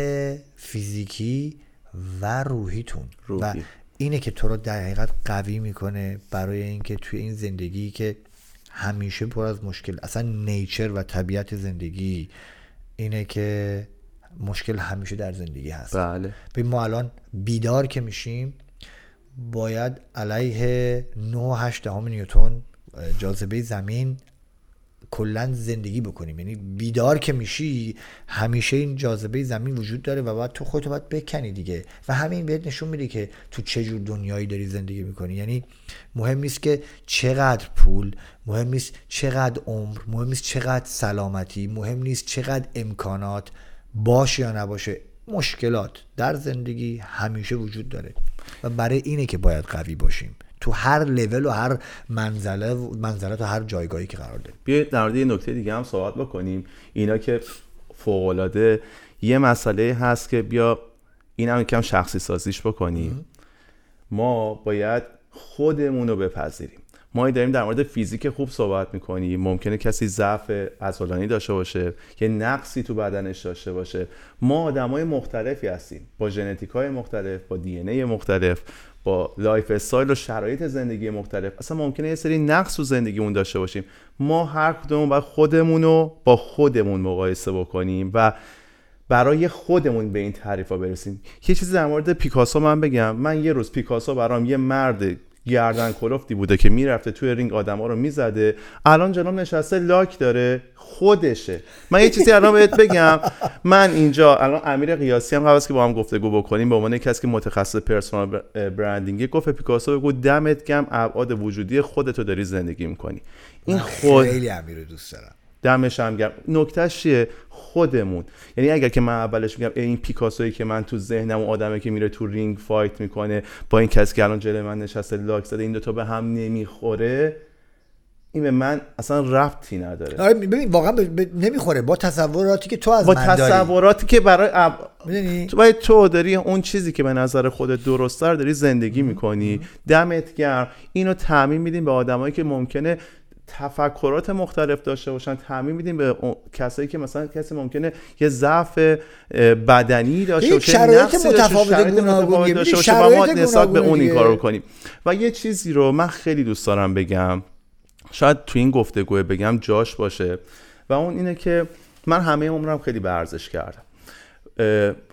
فیزیکی و روحیتون. روحی. و اینه که تو رو در حقیقت قوی می‌کنه برای اینکه توی این زندگی که همیشه پر از مشکل اصلا نیچر و طبیعت زندگی اینه که مشکل همیشه در زندگی هست. بله. به ما الان بیدار که میشیم باید علیه 9 دهم نیوتون جاذبه زمین کلا زندگی بکنیم. یعنی بیدار که میشی همیشه این جاذبه زمین وجود داره و باید تو خودتو باید بکنی دیگه. و همین بهت نشون میده که تو چه جور دنیایی داری زندگی می‌کنی. یعنی مهم نیست که چقدر پول مهم نیست چقدر عمر مهم نیست چقدر سلامتی مهم نیست چقدر امکانات. باشه یا نباشه مشکلات در زندگی همیشه وجود داره و برای اینه که باید قوی باشیم. تو هر لول و هر منزله و منزلت و هر جایگاهی که قرار داریم. بیا در مورد یه نکته دیگه هم صحبت بکنیم. اینا که فوق یه مسئله هست که بیا این هم کم شخصی سازیش بکنیم. ما باید خودمون رو بپذیریم. ما داریم در مورد فیزیک خوب صحبت می‌کنیم. ممکنه کسی ضعف عضلانی داشته باشه یه نقصی تو بدنش داشته باشه. ما آدمای مختلفی هستیم. با ژنتیک های مختلف با دی مختلف با lifestyle و شرایط زندگی مختلف. اصلا ممکنه یه سری نقص تو زندگیمون داشته باشیم. ما هر کدوم باید خودمون رو با خودمون مقایسه بکنیم و برای خودمون به این تعریف برسیم. یه چیزی در مورد پیکاسو من بگم. من یه روز پیکاسو برام یه مرد گردن کلفتی بوده که می‌رفته توی رینگ آدما رو می‌زده. الان جناب نشسته لاک داره خودشه. من یه چیزی الان بهت بگم. من اینجا الان امیر قیاسی هم قبل که با هم گفتگو بکنیم. به عنوان کسی که متخصص personal branding گفت پیکاسو بگو دمت گرم ابعاد وجودی خودتو داری زندگی می‌کنی. این خود خیلی امیر دوست دارم. دمش هم گرم. نکتهش چیه؟ خودمون. یعنی اگر که من اولش میگم این پیکاسویی که من تو ذهنم اون آدمه که میره تو رینگ fight می‌کنه با این کسی که الان جلوی من نشسته لاک زده این دوتا به هم نمی‌خوره این به من اصلا ربطی نداره. آره ببین واقعا نمی‌خوره. با تصوراتی که تو از با تصوراتی که برای اب... تو باید تو داری اون چیزی که به نظر خودت درسته داری زندگی می‌کنی. دمت گرم. اینو تعمین میدیم به آدمایی که ممکنه تفکرات مختلف داشته باشن تعمین میدیم به کسایی که مثلا کسی ممکنه یه ضعف بدنی داشته باشه شرایط متفاوت گوناگونی. داشته باشه و ما نسبت به اون این کارو کنیم. و یه چیزی رو من خیلی دوست دارم بگم. شاید تو این گفتگو بگم جاش باشه. و اون اینه که من همه عمرم خیلی ورزش کردم.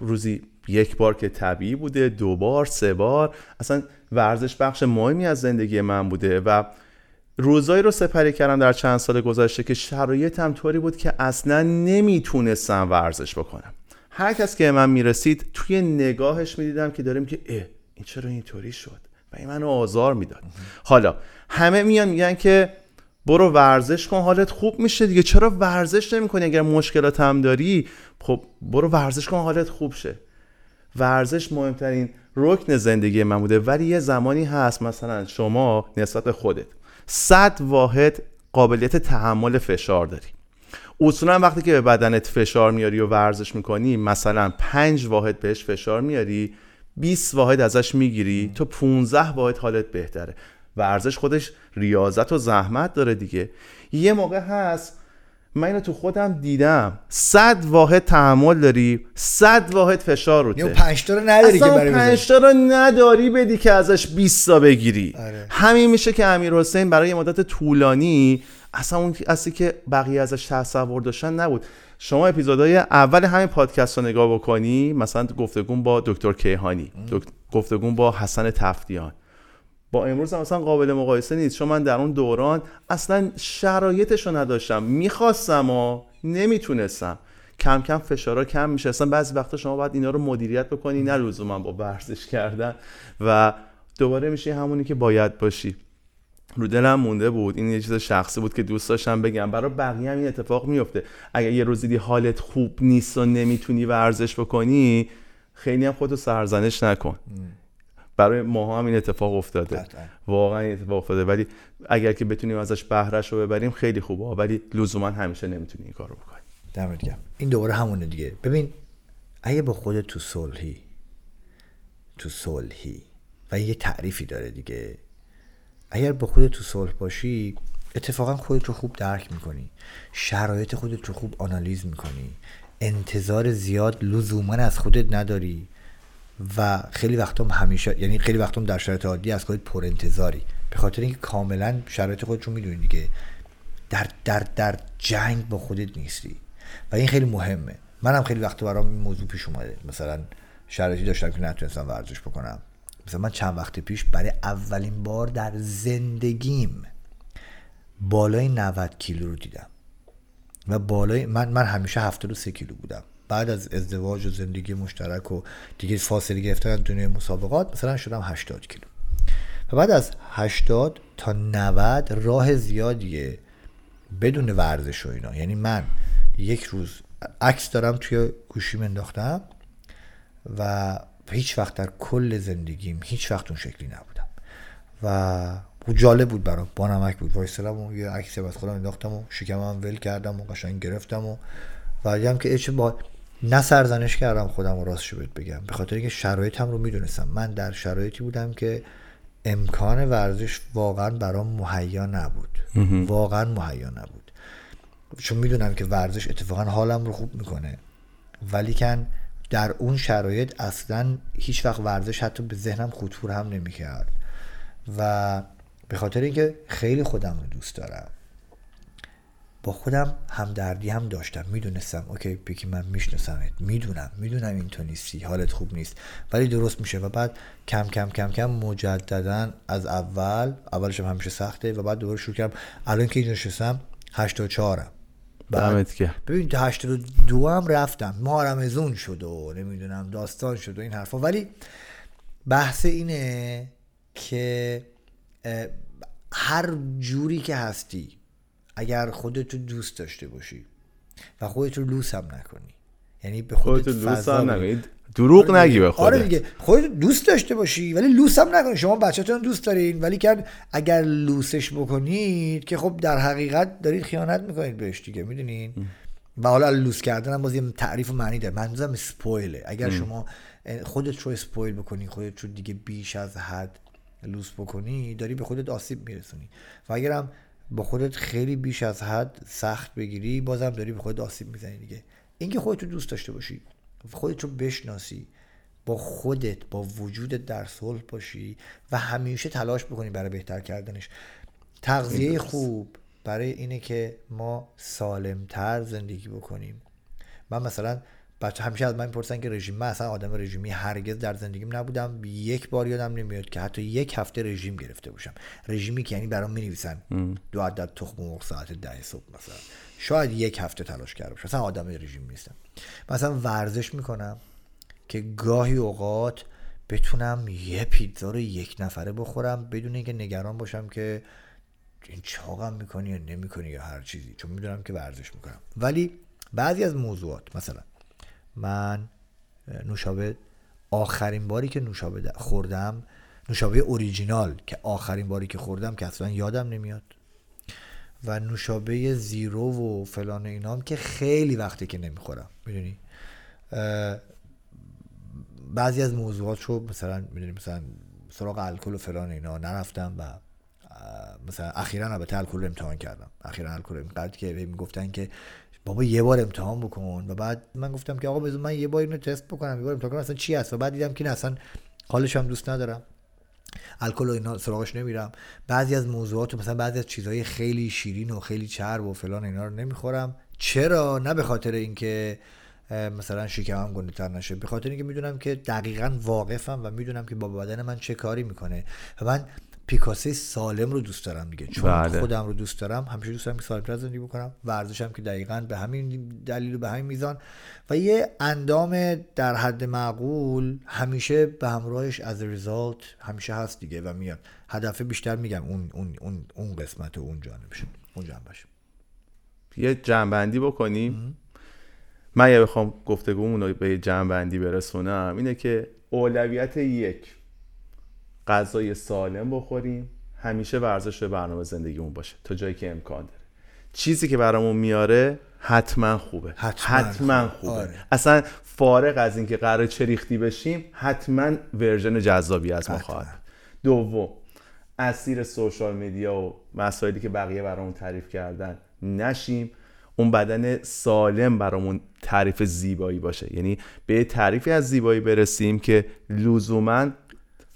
روزی یک بار که طبیعی بوده دو بار سه بار اصلا ورزش بخش مهمی از زندگی من بوده و روزایی رو سپری کردم در چند سال گذشته که شرایطم طوری بود که اصلا نمی‌تونستم ورزش بکنم. هر کس که من می‌رسید توی نگاهش می‌دیدم که داریم که اه این چرا اینطوری شد؟ و این منو آزار می‌داد. حالا همه میان میگن که برو ورزش کن حالت خوب میشه دیگه. چرا ورزش نمی‌کنی اگر مشکلات هم داری؟ خب برو ورزش کن حالت خوب شه. ورزش مهمترین رکن زندگی من بوده ولی یه زمانی هست مثلا شما نسبت خودت صد واحد قابلیت تحمل فشار داری. اصولا وقتی که به بدنت فشار میاری و ورزش می‌کنی مثلا پنج واحد بهش فشار میاری 20 واحد ازش می‌گیری تو 15 واحد حالت بهتره. ورزش خودش ریاضت و زحمت داره دیگه. یه موقع هست من اینو تو خودم دیدم. صد واحد تحمل داری صد واحد فشار روته. یا پنج تا رو نداری که برای پنج تا رو نداری بدی که ازش 20 تا بگیری. آره. همین میشه که امیر حسین برای مدت طولانی اصلا اون اصلی که بقیه ازش تصور داشتن نبود. شما اپیزودهای اول همین پادکست رو نگاه بکنی مثلا گفتگون با دکتر کیهانی گفتگون با حسن تفتیان. با امروز هم اصلا قابل مقایسه نیست. چون من در اون دوران اصلا شرایطش رو نداشتم. می‌خواستم و نمی‌تونستم. کم کم فشارا کم میشه. اصلا بعضی وقتا شما باید اینا رو مدیریت بکنی نه لزوما با ورزش کردن. و دوباره میشه همونی که باید باشی. رو دلم مونده بود. این یه چیز شخصی بود که دوست داشتم بگم. برای بقیه هم این اتفاق میفته اگر یه روزی حالت خوب نیست و نمی‌تونی ورزش بکنی خیلی هم خودتو سرزنش نکن. برای ما هم این اتفاق افتاده. واقعا این اتفاق افتاده. ولی اگر که بتونیم ازش بهرش رو ببریم خیلی خوبه. ولی لزوما همیشه نمی‌تونی این کارو بکنی. دمت گرم این دوباره همونه دیگه. ببین اگه با خودت تو صلحی تو صلحی و یه تعریفی داره دیگه اگر با خودت تو صلح باشی اتفاقا خودت رو خوب درک می‌کنی. شرایط خودت رو خوب آنالیز می‌کنی. انتظار زیاد لزوما از خودت نداری. و خیلی وقتم همیشه یعنی خیلی وقتم در شرایط عادی از خودت پر انتظاری. به خاطر اینکه کاملا شرایط خودت رو می‌دونی دیگه. در در در جنگ با خودت نیستی. و این خیلی مهمه. منم خیلی وقت برام این موضوع پیش اومده. مثلا شرایطی داشتم که نتونستم ورزش بکنم. مثلا من چند وقت پیش برای اولین بار در زندگیم بالای 90 کیلو رو دیدم. و بالای من من همیشه 73 کیلو بودم. بعد از ازدواج و زندگی مشترک و دیگه فاصله گرفتن دنیای مسابقات مثلا شدم 80 کیلو. و بعد از 80 تا 90 راه زیادیه بدون ورزش و اینا. یعنی من یک روز عکس دارم توی گوشیم انداختم و هیچ وقت در کل زندگیم هیچ وقت اون شکلی نبودم. و جالب بود برام با نمک بود. وایسلم و یه عکسی از خودم انداختم و شکمم ول کردم و قشنگ گرفتم و و که اچ با نه سرزنش کردم خودم رو راستش بهت بگم. به خاطر اینکه شرایطم رو می‌دونستم. من در شرایطی بودم که امکان ورزش واقعا برام مهیا نبود. واقعا مهیا نبود. چون می‌دونم که ورزش اتفاقا حالم رو خوب می‌کنه. ولی کن در اون شرایط اصلا هیچ وقت ورزش حتی به ذهنم خطور هم نمی‌کرد. و به خاطر اینکه خیلی خودم رو دوست دارم. با خودم همدردی هم داشتم. می‌دونستم اوکی بگی من میشناسمت. می‌دونم می‌دونم این تو نیستی حالت خوب نیست ولی درست میشه. و بعد کم کم کم کم مجددا از اول اولش هم همیشه سخته و بعد دوباره شروع کردم. الان که نشستم 84 م دمت که ببین تا 82 هم رفتم. مارمزون شد و نمی‌دونم داستان شد و این حرفا. ولی بحث اینه که هر جوری که هستی اگر خودت رو دوست داشته باشی و خودت رو لوس هم نکنی. یعنی به خودت, لوس هم نکنی. دروغ آره نگی به خودت. آره دیگه. خودت دوست داشته باشی ولی لوس هم نکنی. شما بچه‌تون دوست دارین ولی که اگر لوسش بکنید که خب در حقیقت دارید خیانت می‌کنید بهش دیگه می‌دونین؟ و حالا لوس کردن هم باز یه تعریف و معنی داره. منظورم اسپویله اگر شما خودت رو اسپویل بکنی خودت رو دیگه بیش از حد لوس بکنی داری به خودت آسیب میرسونی. و اگرم با خودت خیلی بیش از حد سخت بگیری بازم داری به خودت آسیب می‌زنی دیگه. اینکه خودت رو دوست داشته باشی خودت رو بشناسی با خودت با وجودت در صلح باشی و همیشه تلاش بکنی برای بهتر کردنش. تغذیه خوب برای اینه که ما سالمتر زندگی بکنیم. من مثلا بچه همیشه از من می‌پرسن که رژیم من اصلا آدم رژیمی هرگز در زندگیم نبودم. یک بار یادم نمیاد که حتی یک هفته رژیم گرفته باشم. رژیمی که یعنی برام می‌نویسن دو عدد تخم مرغ ساعت ده صبح مثلا. شاید یک هفته تلاش کرده باشم. اصلا آدم رژیم نیستم. مثلا ورزش می‌کنم که گاهی اوقات بتونم یه پیتزا رو یک نفره بخورم بدون اینکه نگران باشم که این چاقم می‌کنی یا نمی‌کنی یا هر چیزی. چون می‌دونم که ورزش می‌کنم. ولی بعضی از موضوعات مثلا من نوشابه آخرین باری که نوشابه خوردم نوشابه اوریجینال که آخرین باری که خوردم که اصلا یادم نمیاد. و نوشابه زیرو و فلان اینام که خیلی وقتی که نمی‌خورم می‌دونی؟ بعضی از موضوعات رو مثلا می‌دونی مثلا سراغ الکل و فلان اینا نرفتم و مثلا اخیرا البته الکل رو امتحان کردم. اخیرا الکل اینقدر که می‌گفتن که بابا یه بار امتحان بکن. و بعد من گفتم که آقا بذار من یه بار اینو تست بکنم یه بار امتحان کنم. اصلا چی هست؟ و بعد دیدم که اصلا حالش هم دوست ندارم. الکل و اینا سراغش نمیرم. بعضی از موضوعات مثلا بعضی از چیزهای خیلی شیرین و خیلی چرب و فلان اینا رو نمی‌خورم. چرا؟ نه به خاطر اینکه مثلا شکمم گنده تر نشه. به خاطر اینکه می‌دونم که دقیقا واقفم و می‌دونم که با بدن من چه کاری می‌کنه. و من پیکاسه سالم رو دوست دارم دیگه. چون بله. خودم رو دوست دارم همیشه دوست دارم که سالمتر زندگی بکنم. ورزشم که دقیقا به همین دلیل و به همین میزان. و یه اندام در حد معقول همیشه به همراهش از ریزالت همیشه هست دیگه و میاد. هدف بیشتر میگم اون اون اون اون قسمت و اون جانبش اون جنبش یه جنبندی بکنیم من یه بخوام گفتگومون رو به جنبندی برسونم. اینه که اولویت یک. غذای سالم بخوریم همیشه ورزش به برنامه زندگیمون باشه. تا جایی که امکان داره. چیزی که برامون میاره حتما خوبه. حتما, حتما خوبه. آره. اصلا فارغ از اینکه قرار چه ریختی بشیم حتما ورژن جذابی از ما خواهد دوم اسیر سوشال میدیا و مسائلی که بقیه برامون تعریف کردن نشیم. اون بدن سالم برامون تعریف زیبایی باشه. یعنی به تعریفی از زیبایی برسیم که لزوما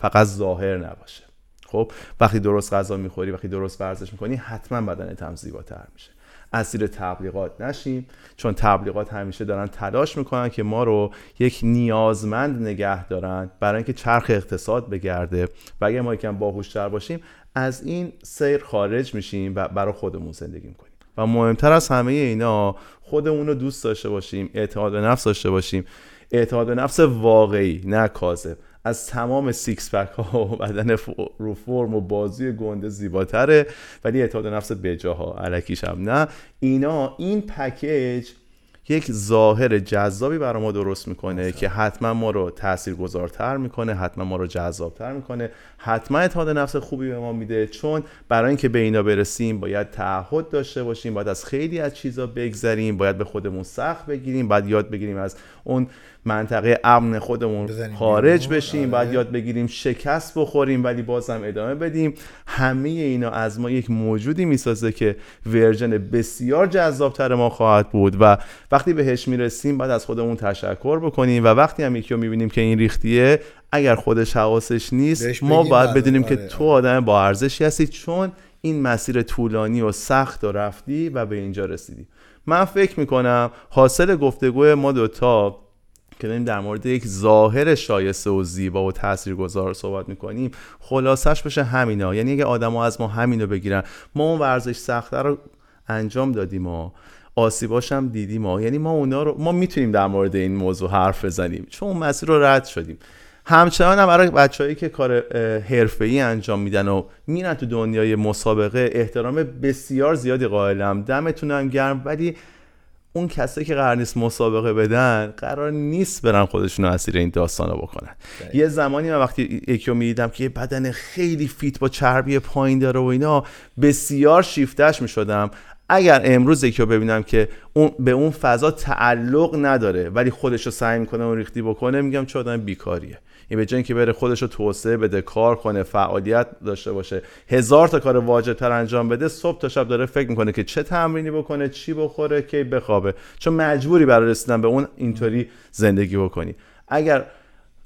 فقط ظاهر نباشه. خب وقتی درست غذا می‌خوری وقتی درست ورزش می‌کنی حتما بدنت هم زیباتر میشه. اسیر تبلیغات نشیم چون تبلیغات همیشه دارن تلاش می‌کنن که ما رو یک نیازمند نگه دارن برای اینکه چرخ اقتصاد بگرده. و اگر ما یکم باهوشتر باشیم از این سیر خارج میشیم و برای خودمون زندگی می‌کنیم. و مهمتر از همه اینا خودمون رو دوست داشته باشیم اعتماد به نفس داشته باشیم. اعتماد به نفس واقعی نه کاذب. از تمام سیکس پک ها و بدن رو فرم و بازی گنده زیباتره ولی اعتماد نفس بجاها علکیش هم نه. اینا این پکیج یک ظاهر جذابی برای ما درست می‌کنه که حتما ما رو تاثیرگذارتر می‌کنه حتما ما رو جذابتر می‌کنه حتما اعتماد نفس خوبی به ما میده. چون برای اینکه به اینا برسیم باید تعهد داشته باشیم باید از خیلی از چیزا بگذریم باید به خودمون سخت بگیریم باید یاد بگیریم از اون منطقه امن خودمون خارج بشیم آره. باید یاد بگیریم شکست بخوریم ولی بازم ادامه بدیم. همه اینا از ما یک موجودی می‌سازه که ورژن بسیار جذابتر ما خواهد بود. و وقتی بهش می‌رسیم باید از خودمون تشکر بکنیم. و وقتی هم یکی رو می‌بینیم که این ریختیه اگر خودش حواسش نیست ما باید بدونیم که تو آدم با ارزشی هستی چون این مسیر طولانی و سخت و رفتی و به اینجا رسیدی. من فکر می‌کنم حاصل گفتگوی ما دوتا که داریم در مورد یک ظاهر شایسته و زیبا و تاثیرگذار صحبت می‌کنیم خلاصش بشه همینا. یعنی اگه آدما از ما همینو بگیرن ما اون ورزش سخته رو انجام دادیم و آسیباش هم دیدیم ما یعنی ما اونا رو ما می‌تونیم در مورد این موضوع حرف بزنیم. چون اون مسیر رو رد شدیم. همچنان هم برای بچههایی که کار ای انجام میدن و میرن تو دنیای مسابقه احترام بسیار زیادی قائلم. دمتون گرم. ولی اون کسایی که قرار نیست مسابقه بدن قرار نیست برن خودشون اسیر این داستان رو بکنن. یه زمانی من وقتی یکی رو می‌دیدم که یه بدن خیلی فیت با چربی پایین داره و اینا بسیار شیفتش می‌شدم. اگر امروز یکی رو ببینم که اون به اون فضا تعلق نداره ولی خودش رو سعی می‌کنه اون ریختی بکنه میگم چه آدم بیکاریه. این به که بره خودش رو توسعه بده کار کنه فعالیت داشته باشه هزار تا کار واجب تر انجام بده صبح تا شب داره فکر می‌کنه که چه تمرینی بکنه چی بخوره کی بخوابه. چون مجبوری برای رسیدن به اون اینطوری زندگی بکنی. اگر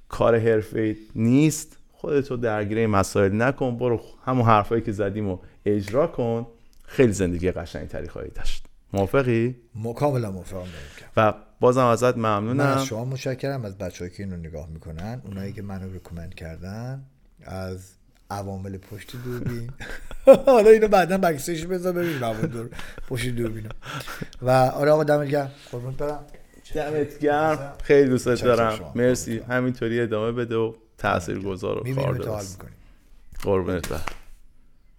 کار حرفه نیست خودتو درگیر مسائل نکن برو همون حرفایی که زدیم و اجرا کن. خیلی زندگی قشنگی تری خواهی داشت. موافقی؟ کاملا موافقم و بازم ازت ممنونم. من از شما متشکرم از بچه‌ای که اینو نگاه می‌کنن. اونایی که منو ریکومند کردن. از عوامل پشت دوربین. حالا اینو بعدا بکسش بذار ببینیم. عوامل دور پشت دوربینم. و آره آقا دمت گرم. قربونت برم. دمت گرم. خیلی دوست دارم. مرسی. همینطوری ادامه بده و تاثیرگذار و کاردرست قربونت برم.